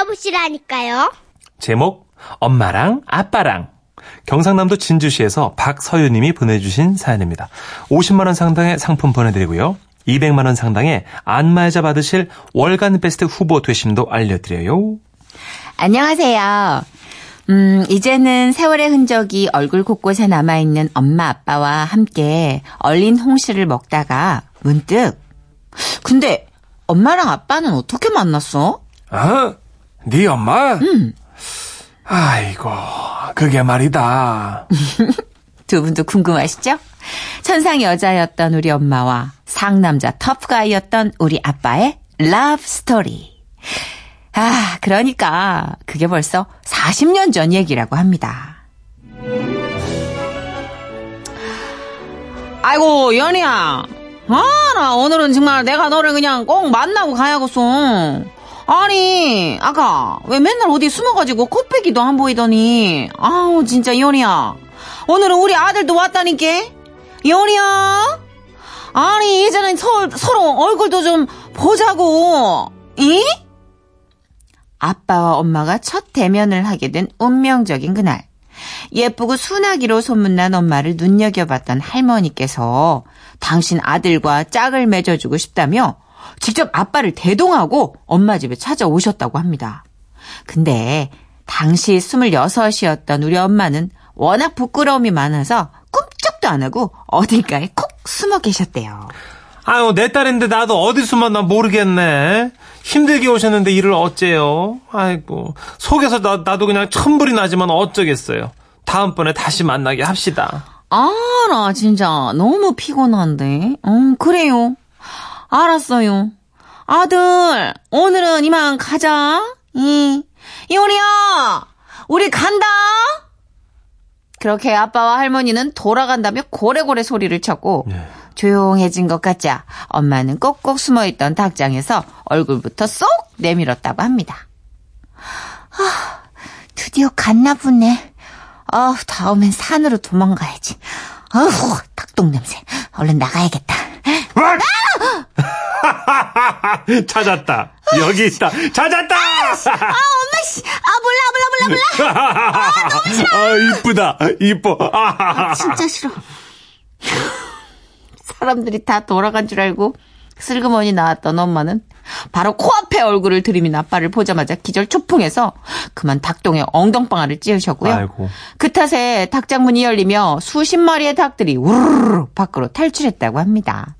들어보시라니까요. 제목 엄마랑 아빠랑 경상남도 진주시에서 박서유님이 보내주신 사연입니다. 50만 원 상당의 상품 보내드리고요. 200만 원 상당의 안마의자 받으실 월간 베스트 후보 되심도 알려드려요. 안녕하세요. 음, 이제는 세월의 흔적이 얼굴 곳곳에 남아있는 엄마 아빠와 함께 얼린 홍시를 먹다가 문득 근데 엄마랑 아빠는 어떻게 만났어? 아, 네 엄마? 응. 아이고, 그게 말이다. 두 분도 궁금하시죠? 천상 여자였던 우리 엄마와 상남자 터프가이였던 우리 아빠의 러브 스토리. 아, 그러니까 그게 벌써 40년 전 얘기라고 합니다. 아이고, 연희야. 아, 나 오늘은 정말 내가 너를 그냥 꼭 만나고 가야겠어. 아니, 아까 왜 맨날 어디 숨어가지고 코빼기도 안 보이더니. 아우, 진짜 연희야. 오늘은 우리 아들도 왔다니까? 연희야? 아니, 이제는 서, 서로 얼굴도 좀 보자고. 이? 아빠와 엄마가 첫 대면을 하게 된 운명적인 그날. 예쁘고 순하기로 소문난 엄마를 눈여겨봤던 할머니께서 당신 아들과 짝을 맺어주고 싶다며 직접 아빠를 대동하고 엄마 집에 찾아오셨다고 합니다. 근데 당시 26이었던 우리 엄마는 워낙 부끄러움이 많아서 꿈쩍도 안 하고 어딜가에 콕 숨어 계셨대요. 아유, 내 딸인데 나도 어디 숨었나 모르겠네. 힘들게 오셨는데 일을 어째요? 아이고, 속에서 나, 나도 그냥 천불이 나지만 어쩌겠어요. 다음번에 다시 만나게 합시다. 아, 나 진짜 너무 피곤한데. 음, 그래요. 알았어요. 아들, 오늘은 이만 가자. 이, 이효리야, 우리 간다. 그렇게 아빠와 할머니는 돌아간다며 고래고래 소리를 쳤고 네. 조용해진 것 같자 엄마는 꼭꼭 숨어있던 닭장에서 얼굴부터 쏙 내밀었다고 합니다. 아, 드디어 갔나 보네. 아, 다음엔 산으로 도망가야지. 아우, 닭똥 냄새. 얼른 나가야겠다. 찾았다. 여기 있다. 찾았다! 아, 엄마 씨. 아, 몰라, 몰라, 몰라, 몰라. 아, 이쁘다. 이뻐. 아, 진짜 싫어. 사람들이 다 돌아간 줄 알고 슬그머니 나왔던 엄마는 바로 코앞에 얼굴을 들이민 아빠를 보자마자 기절 초풍해서 그만 닭똥에 엉덩방아를 찌으셨고요. 아이고. 그 탓에 닭장문이 열리며 수십 마리의 닭들이 우르르 밖으로 탈출했다고 합니다.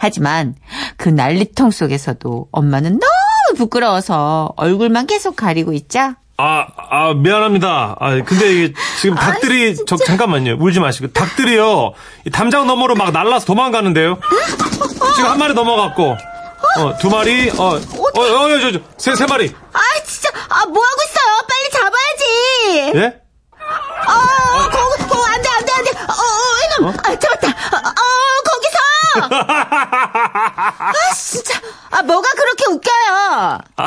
하지만 그 난리통 속에서도 엄마는 너무 부끄러워서 얼굴만 계속 가리고 있자 아, 아, 미안합니다. 아, 근데 이게 지금 닭들이, 저, 잠깐만요. 울지 마시고. 닭들이요. 이 담장 너머로 막 날라서 도망가는데요. 지금 한 마리 넘어갔고. 어, 두 마리, 어, 어, 어, 저, 저, 세, 세 마리. 아 진짜 아 뭐 하고 있어요 빨리 잡아야지 예? 어 거기 거 안돼 안 돼 안 돼 어, 어 이놈 아잡았다 어, 어 거기서 아 진짜 아 뭐가 그렇게 웃겨요 아,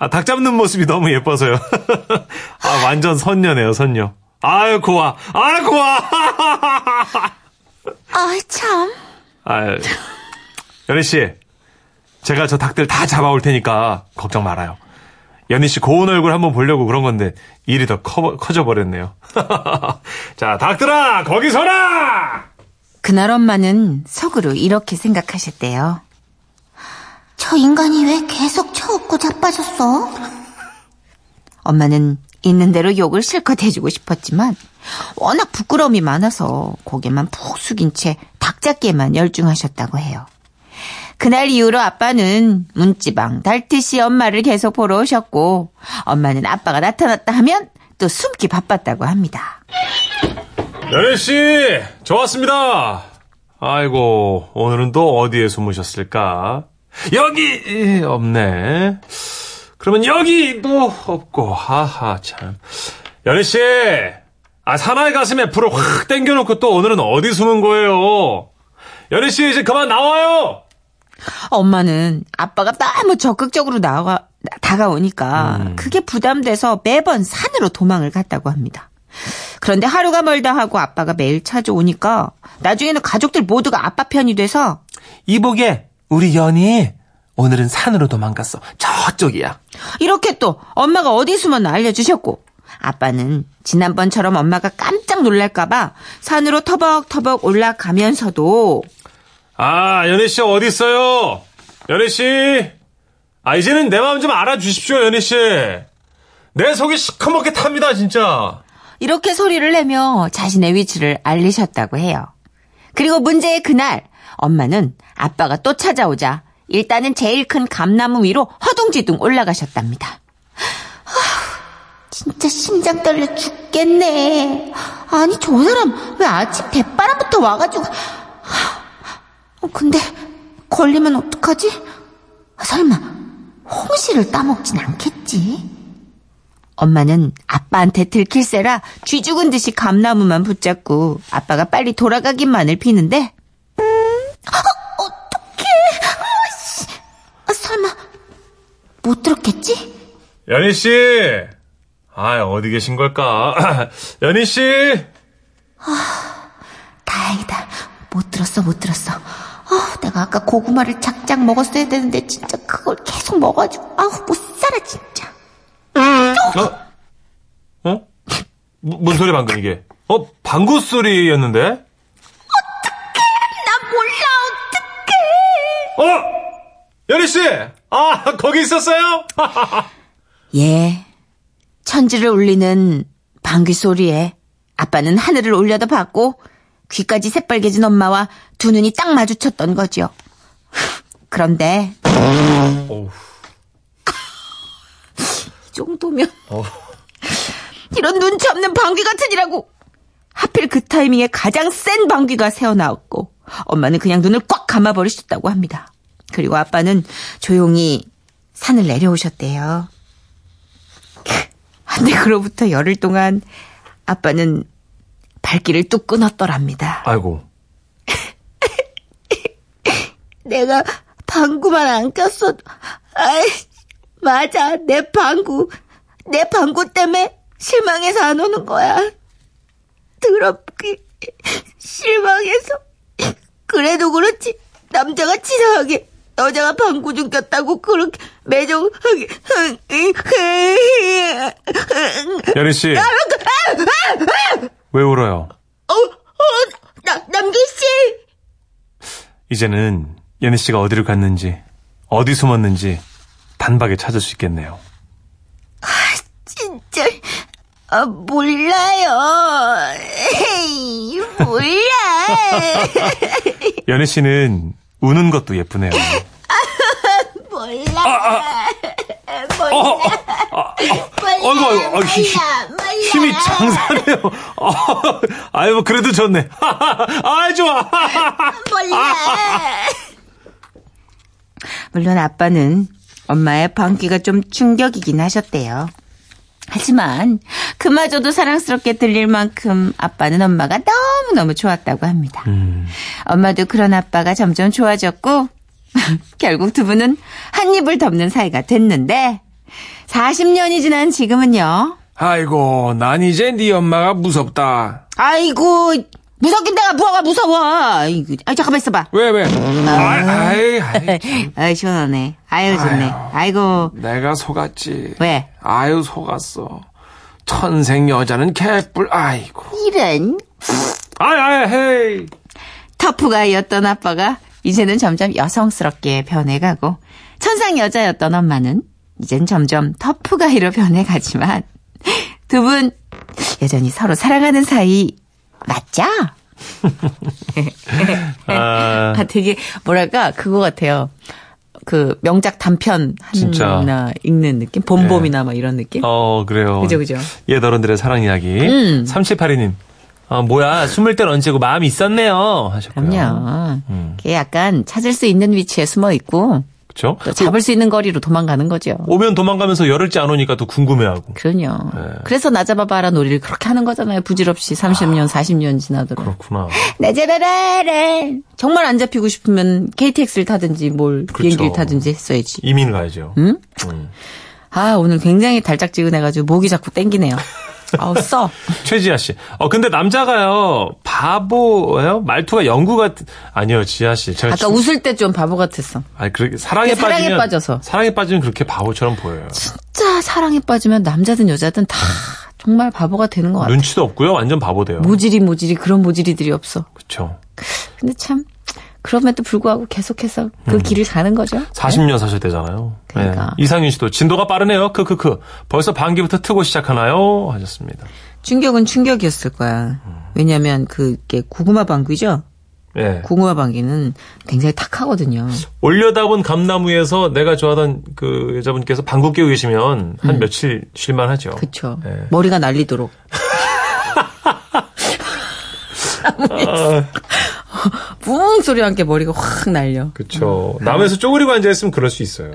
아, 닭 잡는 모습이 너무 예뻐서요. 아, 완전 선녀네요, 선녀. 아유, 고와. 아유, 고와. 아 참 아유, 연희 씨. 제가 저 닭들 다 잡아올 테니까 걱정 말아요. 연희 씨 고운 얼굴 한번 보려고 그런 건데 일이 더 커, 커져 버렸네요. 자, 닭들아, 거기 서라! 그날 엄마는 속으로 이렇게 생각하셨대요 저 인간이 왜 계속 쳐웃고 자빠졌어? 엄마는 있는 대로 욕을 실컷 해주고 싶었지만 워낙 부끄러움이 많아서 고개만 푹 숙인 채 닭잡기에만 열중하셨다고 해요. 그날 이후로 아빠는 문지방 달듯이 엄마를 계속 보러 오셨고 엄마는 아빠가 나타났다 하면 또 숨기 바빴다고 합니다. 연희 씨, 저 왔습니다. 아이고, 오늘은 또 어디에 숨으셨을까? 여기 에, 없네. 그러면 여기도 없고, 하하 참. 연희 씨, 아 사나이 가슴에 불을 확 땡겨놓고 또 오늘은 어디 숨은 거예요? 연희 씨 이제 그만 나와요. 엄마는 아빠가 너무 적극적으로 나와, 다가오니까 음. 그게 부담돼서 매번 산으로 도망을 갔다고 합니다. 그런데 하루가 멀다 하고 아빠가 매일 찾아오니까 나중에는 가족들 모두가 아빠 편이 돼서 이보게 우리 연희 오늘은 산으로 도망갔어. 저 저쪽이야. 이렇게 또 엄마가 어디 숨었나 알려주셨고 아빠는 지난번처럼 엄마가 깜짝 놀랄까봐 산으로 터벅터벅 올라가면서도 아, 연희 씨 어디 있어요? 연희 씨. 아, 이제는 내 마음 좀 알아주십시오, 연희 씨. 내 속이 시커멓게 탑니다, 진짜. 이렇게 소리를 내며 자신의 위치를 알리셨다고 해요. 그리고 문제의 그날 엄마는 아빠가 또 찾아오자 일단은 제일 큰 감나무 위로 허둥지둥 올라가셨답니다. 진짜 심장 떨려 죽겠네. 아니, 저 사람 왜 아침 대바람부터 와가지고. 어, 근데 걸리면 어떡하지? 아, 설마 홍시를 따먹진 않겠지? 엄마는 아빠한테 들킬세라 쥐 죽은 듯이 감나무만 붙잡고 아빠가 빨리 돌아가기만을 비는데 아, 설마 못 들었겠지? 연희 씨. 아, 어디 계신 걸까? 연희 씨. 다행이다. 못 들었어, 못 들었어. 아, 내가 아까 고구마를 작작 먹었어야 되는데 진짜 그걸 계속 먹어가지고 아우 못 살아 진짜. 어? 어? 뭐- 뭔 소리 방금 이게? 어, 방구 소리였는데? 어! 연희 씨! 아, 거기 있었어요? 예 천지를 울리는 방귀 소리에 아빠는 하늘을 올려다 봤고 귀까지 새빨개진 엄마와 두 눈이 딱 마주쳤던 거죠. 그런데 이 정도면 어. 이런 눈치 없는 방귀 같으니라고 하필 그 타이밍에 가장 센 방귀가 새어나왔고 엄마는 그냥 눈을 꽉 감아버리셨다고 합니다. 그리고 아빠는 조용히 산을 내려오셨대요. 근데 그로부터 열흘 동안 아빠는 발길을 뚝 끊었더랍니다. 아이고. 내가 방구만 안 꼈어. 아이 맞아 내 방구 내 방구 때문에 실망해서 안 오는 거야. 더럽게 실망해서 그래도 그렇지 남자가 치사하게 여자가 방구 좀 꼈다고 그렇게 매정하게 연희 씨. 왜 울어요? 어, 어, 나, 남기 씨 이제는 연희 씨가 어디를 갔는지, 어디 숨었는지 단박에 찾을 수 있겠네요. 진짜 아, 몰라요 에이, 몰라 연희 씨는 우는 것도 예쁘네요. 몰라 몰라 어, 아, 어이구, 어이구, 아, 힘- 몰라 힘이 장사네요. 어, 아유, 뭐 그래도 좋네. 아, 좋아. 몰라 물론 아빠는 엄마의 방귀가 좀 충격이긴 하셨대요. 하지만 그마저도 사랑스럽게 들릴 만큼 아빠는 엄마가 너무너무 좋았다고 합니다. 엄마도 그런 아빠가 점점 좋아졌고 결국 두 분은 한 입을 덮는 사이가 됐는데 40년이 지난 지금은요. 아이고, 난 이제 네 엄마가 무섭다. 아이고 무섭긴 내가 뭐가 무서워. 아이고, 아 잠깐만 있어봐. 왜, 왜? 아이, 아이, 아이, 아이 시원하네. 아유 좋네. 아이고 내가 속았지. 왜? 아유, 속았어. 천생 여자는 개뿔, 아이고. 이런 아이, 아이, 헤이. 터프가이였던 아빠가 이제는 점점 여성스럽게 변해가고 천상 여자였던 엄마는 이젠 점점 터프가이로 변해가지만 두 분 여전히 서로 사랑하는 사이 맞죠? 아, 아, 되게 뭐랄까 그거 같아요. 그 명작 단편. 하나 읽는 느낌, 봄봄이나 막 이런 느낌. 어, 그래요. 그죠, 그죠. 옛 어른들의 사랑 이야기. 음. 3782님. 아, 뭐야, 숨을 땐 언제고 마음이 있었네요. 하셨고요. 그럼요. 음. 그게 약간 찾을 수 있는 위치에 숨어 있고 또 잡을 수 있는 거리로 도망가는 거죠. 오면 도망가면서 열흘째 안 오니까 또 궁금해하고. 그럼요. 네. 그래서 나 잡아봐라 놀이를 그렇게 하는 거잖아요. 부질없이 30년, 40년 지나도록. 그렇구나. 나 잡아봐라. 정말 안 잡히고 싶으면 KTX를 타든지 뭘 그렇죠. 비행기를 타든지 했어야지. 이민 가야죠. 응? 음. 아, 오늘 굉장히 달짝지근해가지고 목이 자꾸 땡기네요. 아우, 써. 최지아 씨. 어, 근데 남자가요, 바보예요? 말투가 영구 같은, 아니요, 지아 씨. 제가 아까 지- 웃을 때 좀 바보 같았어. 아니, 그렇게, 사랑에 그게 사랑에 빠지면. 빠져서. 사랑에 빠지면 그렇게 바보처럼 보여요. 진짜 사랑에 빠지면 남자든 여자든 다 정말 바보가 되는 것 같아. 눈치도 없고요. 완전 바보 돼요. 모질이 모질이 그런 모질이들이 없어. 그쵸. 근데 참 그럼에도 불구하고 계속해서 그 음. 길을 가는 거죠. 40년 사셨대잖아요. 그러니까. 네. 이상윤 씨도 진도가 빠르네요. 크크크. 벌써 반기부터 트고 시작하나요? 하셨습니다. 충격은 충격이었을 거야. 왜냐면 그게 고구마 방귀죠. 예. 고구마 방귀는 굉장히 탁하거든요. 올려다본 감나무에서 내가 좋아하던 그 여자분께서 방구 끼고 계시면 한 며칠 쉴만 하죠. 음. 그쵸. 예. 머리가 날리도록. 뿡 소리와 함께 머리가 확 날려. 그쵸. 나무에서 쪼그리고 앉아 있으면 그럴 수 있어요.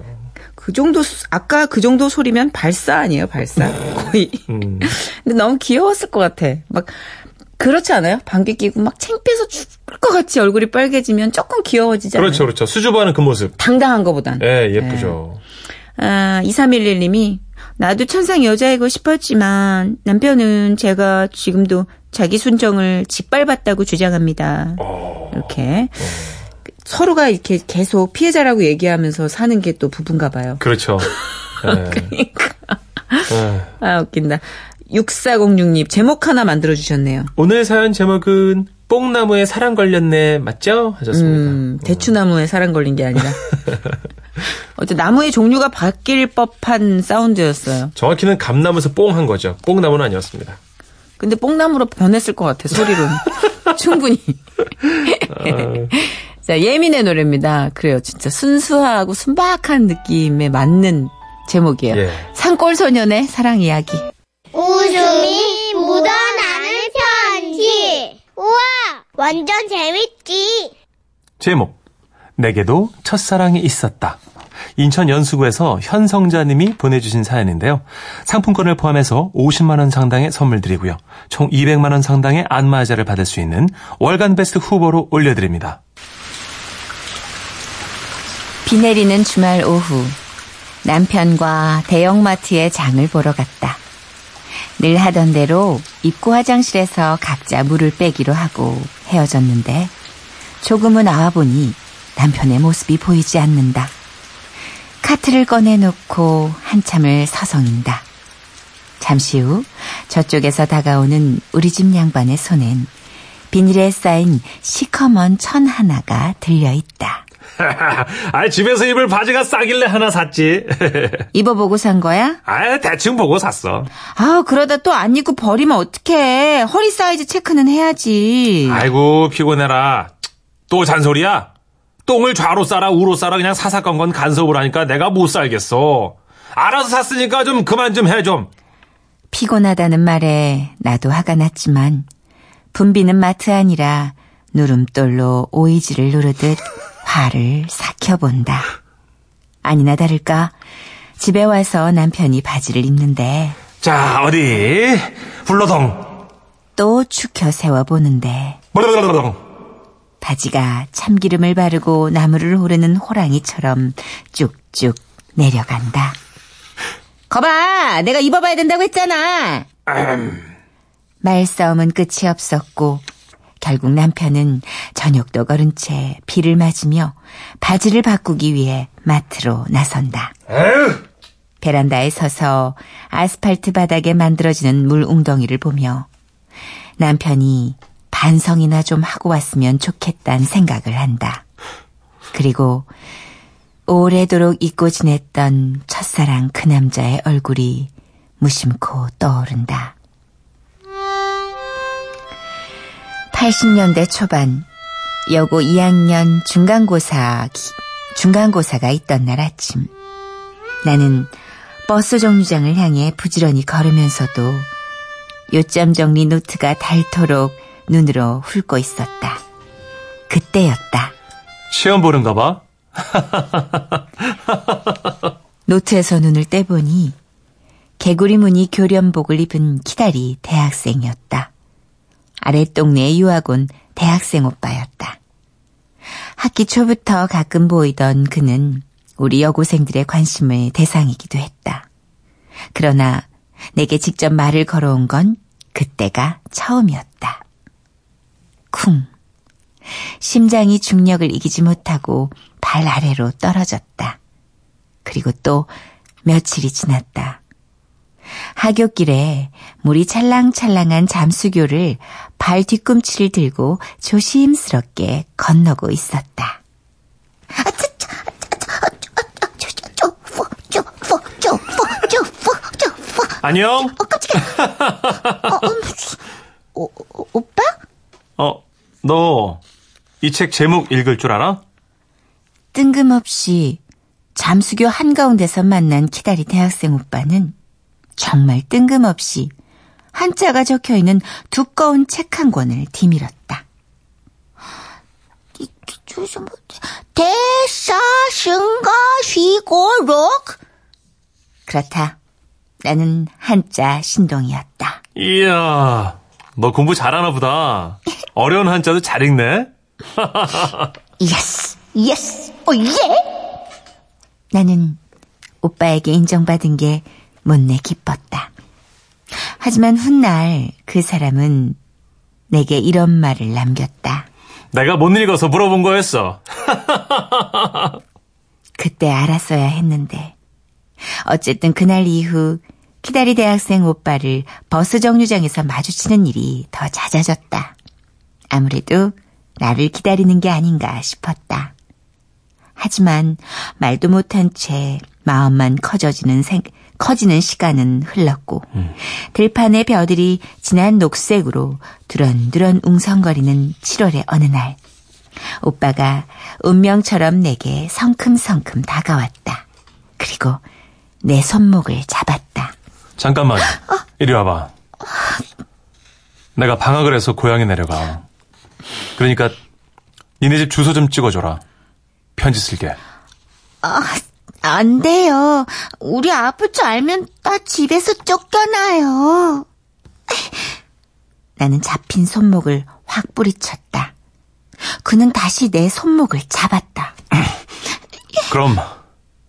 그 정도 수- 아까 그 정도 소리면 발사 아니에요 발사 거의. 음. 근데 너무 귀여웠을 것 같아. 막 그렇지 않아요? 방귀 끼고 막 창피해서 죽을 것 같이 얼굴이 빨개지면 조금 귀여워지잖아요. 그렇죠, 그렇죠. 수줍어하는 그 모습. 당당한 거보단. 예, 예쁘죠. 아, 2311님이 나도 천상 여자이고 싶었지만 남편은 제가 지금도 자기 순정을 짓밟았다고 주장합니다. 이렇게 서로가 이렇게 계속 피해자라고 얘기하면서 사는 게 또 부부인가 봐요. 그렇죠. 예. 예. 아, 웃긴다. 6406님 제목 하나 만들어 주셨네요. 오늘 사연 제목은 뽕나무에 사랑 걸렸네 맞죠? 하셨습니다. 음, 대추나무에 사랑 걸린 게 아니라. 어째 나무의 종류가 바뀔 법한 사운드였어요. 정확히는 감나무에서 뽕 한 거죠. 뽕나무는 아니었습니다. 근데 뽕나무로 변했을 것 같아, 소리로는. 충분히. 자, 예민의 노래입니다. 그래요. 진짜 순수하고 순박한 느낌에 맞는 제목이에요. 예. 산골 소년의 사랑 이야기. 웃음이 묻어나는 편지. 우와, 완전 재밌지. 제목 내게도 첫사랑이 있었다. 인천 연수구에서 현성자님이 보내주신 사연인데요. 상품권을 포함해서 50만 원 상당의 선물 드리고요. 총 200만 원 상당의 안마자를 받을 수 있는 월간 베스트 후보로 올려드립니다. 비 내리는 주말 오후 남편과 대형마트에 장을 보러 갔다. 늘 하던 대로 입구 화장실에서 각자 물을 빼기로 하고 헤어졌는데 조금은 나와 보니 남편의 모습이 보이지 않는다. 카트를 꺼내놓고 한참을 서성인다. 잠시 후 저쪽에서 다가오는 우리 집 양반의 손엔 비닐에 쌓인 시커먼 천 하나가 들려있다. 아, 집에서 입을 바지가 싸길래 하나 샀지. 입어보고 산 거야? 아, 대충 보고 샀어. 아, 그러다 또 안 입고 버리면 어떡해. 허리 사이즈 체크는 해야지. 아이고, 피곤해라. 또 잔소리야? 똥을 좌로 싸라, 우로 싸라, 그냥 사사건건 간섭을 하니까 내가 못 살겠어. 알아서 샀으니까 좀 그만 좀 해, 좀. 피곤하다는 말에 나도 화가 났지만 붐비는 마트 아니라 누름돌로 오이지를 누르듯 화를 삭혀본다. 아니나 다를까 집에 와서 남편이 바지를 입는데 자, 어디? 불러동. 또 축혀 세워보는데 블르르르르. 바지가 참기름을 바르고 나무를 호르는 호랑이처럼 쭉쭉 내려간다. 거봐, 내가 입어봐야 된다고 했잖아. 말싸움은 끝이 없었고 결국 남편은 저녁도 거른 채 비를 맞으며 바지를 바꾸기 위해 마트로 나선다. 베란다에 서서 아스팔트 바닥에 만들어지는 물 웅덩이를 보며 남편이 반성이나 좀 하고 왔으면 좋겠다는 생각을 한다. 그리고 오래도록 잊고 지냈던 첫사랑 그 남자의 얼굴이 무심코 떠오른다. 80년대 초반 여고 2학년 중간고사 기- 중간고사가 있던 날 아침 나는 버스 정류장을 향해 부지런히 걸으면서도 요점 정리 노트가 닳도록 눈으로 훑고 있었다. 그때였다. 시험 보는가 봐. 노트에서 눈을 떼보니 개구리 무늬 교련복을 입은 키다리 대학생이었다. 아랫동네의 유학 온 대학생 오빠였다. 학기 초부터 가끔 보이던 그는 우리 여고생들의 관심의 대상이기도 했다. 그러나 내게 직접 말을 걸어온 건 그때가 처음이었다. 쿵. 심장이 중력을 이기지 못하고 발 아래로 떨어졌다. 그리고 또 며칠이 지났다. 하굣길에 물이 찰랑찰랑한 잠수교를 발 뒤꿈치를 들고 조심스럽게 건너고 있었다. 안녕? 오, 오, 오빠? 어, 너 이 책 제목 읽을 줄 알아? 뜬금없이 잠수교 한가운데서 만난 키다리 대학생 오빠는 정말 뜬금없이 한자가 적혀 있는 두꺼운 책 한 권을 디밀었다. 조심, 대사승가 휘고록. 그렇다. 나는 한자 신동이었다. 이야, 너 공부 잘하나 보다. 어려운 한자도 잘 읽네? Yes, yes, oh, yeah! 나는 오빠에게 인정받은 게 못내 기뻤다. 하지만 훗날 그 사람은 내게 이런 말을 남겼다. 내가 못 읽어서 물어본 거였어. 그때 알았어야 했는데. 어쨌든 그날 이후 키다리 대학생 오빠를 버스 정류장에서 마주치는 일이 더 잦아졌다. 아무래도 나를 기다리는 게 아닌가 싶었다. 하지만 말도 못한 채 마음만 커져지는 생, 커지는 시간은 흘렀고 들판의 벼들이 진한 녹색으로 두런두런 웅성거리는 7월의 어느 날 오빠가 운명처럼 내게 성큼성큼 다가왔다. 그리고 내 손목을 잡았다. 잠깐만, 이리 와봐. 내가 방학을 해서 고향에 내려가. 그러니까 니네 집 주소 좀 찍어줘라. 편지 쓸게. 안 돼요. 우리 아플 줄 알면 나 집에서 쫓겨나요. 나는 잡힌 손목을 확 뿌리쳤다. 그는 다시 내 손목을 잡았다. 그럼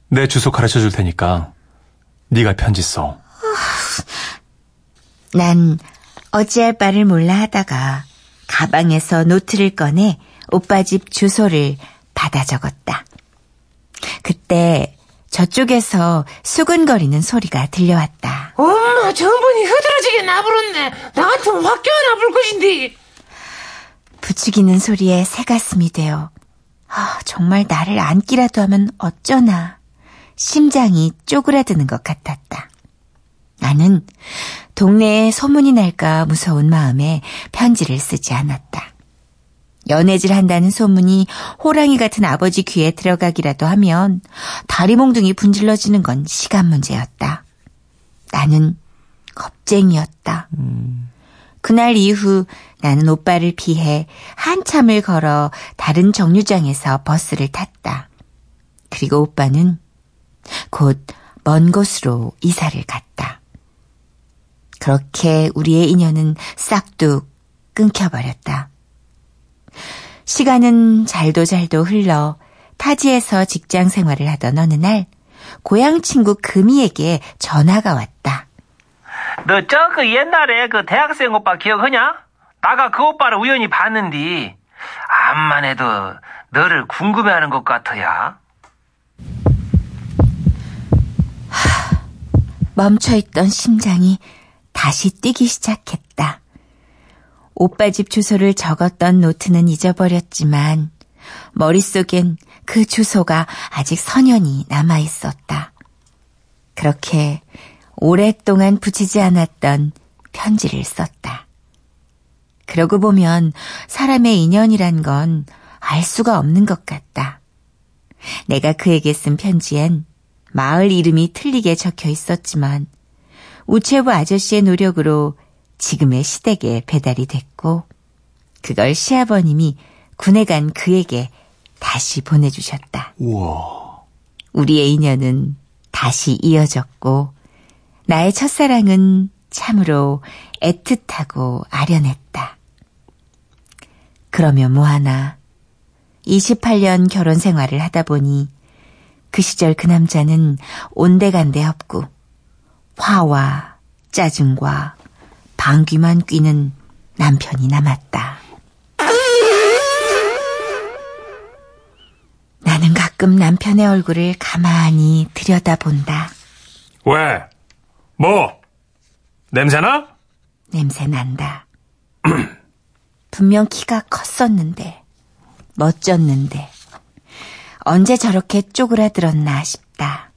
내 주소 가르쳐 줄 테니까 네가 편지 써. 난 어찌할 바를 몰라 하다가 가방에서 노트를 꺼내 오빠 집 주소를 받아 적었다. 그때 저쪽에서 수근거리는 소리가 들려왔다. 엄마, 전분이 흐드러지게 나불었네. 나 같으면 확 깨어나불 것인데. 부추기는 소리에 새가슴이 되어 아, 정말 나를 안기라도 하면 어쩌나 심장이 쪼그라드는 것 같았다. 나는 동네에 소문이 날까 무서운 마음에 편지를 쓰지 않았다. 연애질 한다는 소문이 호랑이 같은 아버지 귀에 들어가기라도 하면 다리 몽둥이 분질러지는 건 시간 문제였다. 나는 겁쟁이였다. 그날 이후 나는 오빠를 피해 한참을 걸어 다른 정류장에서 버스를 탔다. 그리고 오빠는 곧 먼 곳으로 이사를 갔다. 그렇게 우리의 인연은 싹둑 끊겨버렸다. 시간은 잘도 잘도 흘러 타지에서 직장 생활을 하던 어느 날 고향 친구 금이에게 전화가 왔다. 너 저 그 옛날에 그 대학생 오빠 기억하냐? 나가 그 오빠를 우연히 봤는디 암만 해도 너를 궁금해하는 것 같아야. 멈춰있던 심장이 다시 뛰기 시작했다. 오빠 집 주소를 적었던 노트는 잊어버렸지만 머릿속엔 그 주소가 아직 선연히 남아 있었다. 그렇게 오랫동안 붙이지 않았던 편지를 썼다. 그러고 보면 사람의 인연이란 건 알 수가 없는 것 같다. 내가 그에게 쓴 편지엔 마을 이름이 틀리게 적혀 있었지만 우체부 아저씨의 노력으로 지금의 시댁에 배달이 됐고 그걸 시아버님이 군에 간 그에게 다시 보내주셨다. 우와. 우리의 인연은 다시 이어졌고 나의 첫사랑은 참으로 애틋하고 아련했다. 그러면 뭐하나 28년 결혼 생활을 하다 보니 그 시절 그 남자는 온데간데 없고 화와 짜증과 방귀만 뀌는 남편이 남았다. 나는 가끔 남편의 얼굴을 가만히 들여다본다. 왜? 뭐? 냄새나? 냄새 난다. 분명 키가 컸었는데, 멋졌는데, 언제 저렇게 쪼그라들었나 싶다.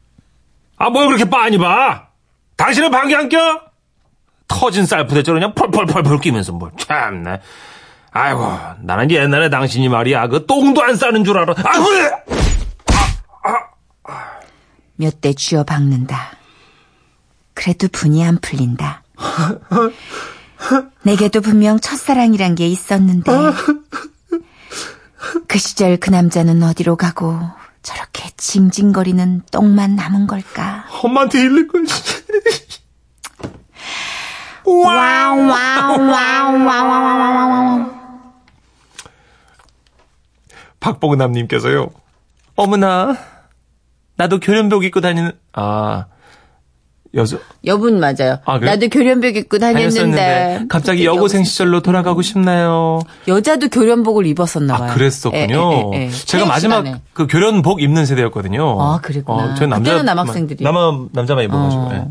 아, 뭘 그렇게 빤히 봐? 당신은 방귀 안 껴? 터진 쌀푸대처럼 그냥 펄펄펄펄 끼면서 뭘, 참네. 아이고, 나는 옛날에 당신이 말이야, 그 똥도 안 싸는 줄 알아. 아이고! 몇 대 쥐어 박는다. 그래도 분이 안 풀린다. 내게도 분명 첫사랑이란 게 있었는데, 그 시절 그 남자는 어디로 가고, 저렇게 징징거리는 똥만 남은 걸까? 엄마한테 일릴 거야, 진짜. 박봉남님께서요. 어머나, 나도 교련복 입고 다니는, 아, 여자, 여분 맞아요. 아, 그래요? 나도 교련복 입고 다녔는데, 다녔었는데, 갑자기 여고생 시절로 돌아가고 싶나요? 여자도 교련복을 입었었나 아, 봐요. 그랬었군요. 예, 예, 예, 예. 제가 마지막 시간에. 그 교련복 입는 세대였거든요. 아, 그랬구나. 저희 남자, 그때는 남학생들이. 남아, 남자만 입어 가지고. 어. 예.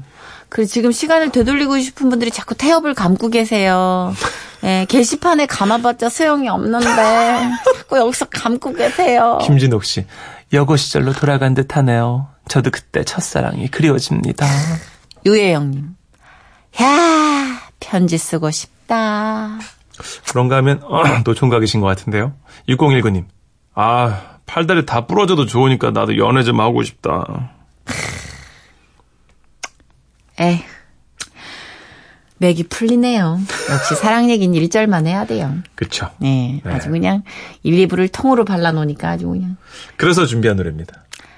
그 지금 시간을 되돌리고 싶은 분들이 자꾸 태엽을 감고 계세요. 예, 게시판에 감아봤자 소용이 없는데 자꾸 여기서 감고 계세요. 김진옥 씨, 여고 시절로 돌아간 듯 하네요. 저도 그때 첫사랑이 그리워집니다. 유혜영님, 야 편지 쓰고 싶다. 그런가 하면, 어, 노총각이신 것 같은데요. 6019님, 아, 팔다리 다 부러져도 좋으니까 나도 연애 좀 하고 싶다. 에휴, 맥이 풀리네요. 역시 사랑 얘기는 1절만 해야 돼요. 그쵸. 네, 네. 아주 그냥 1, 2부를 통으로 발라놓으니까 아주 그냥. 그래서 준비한 노래입니다.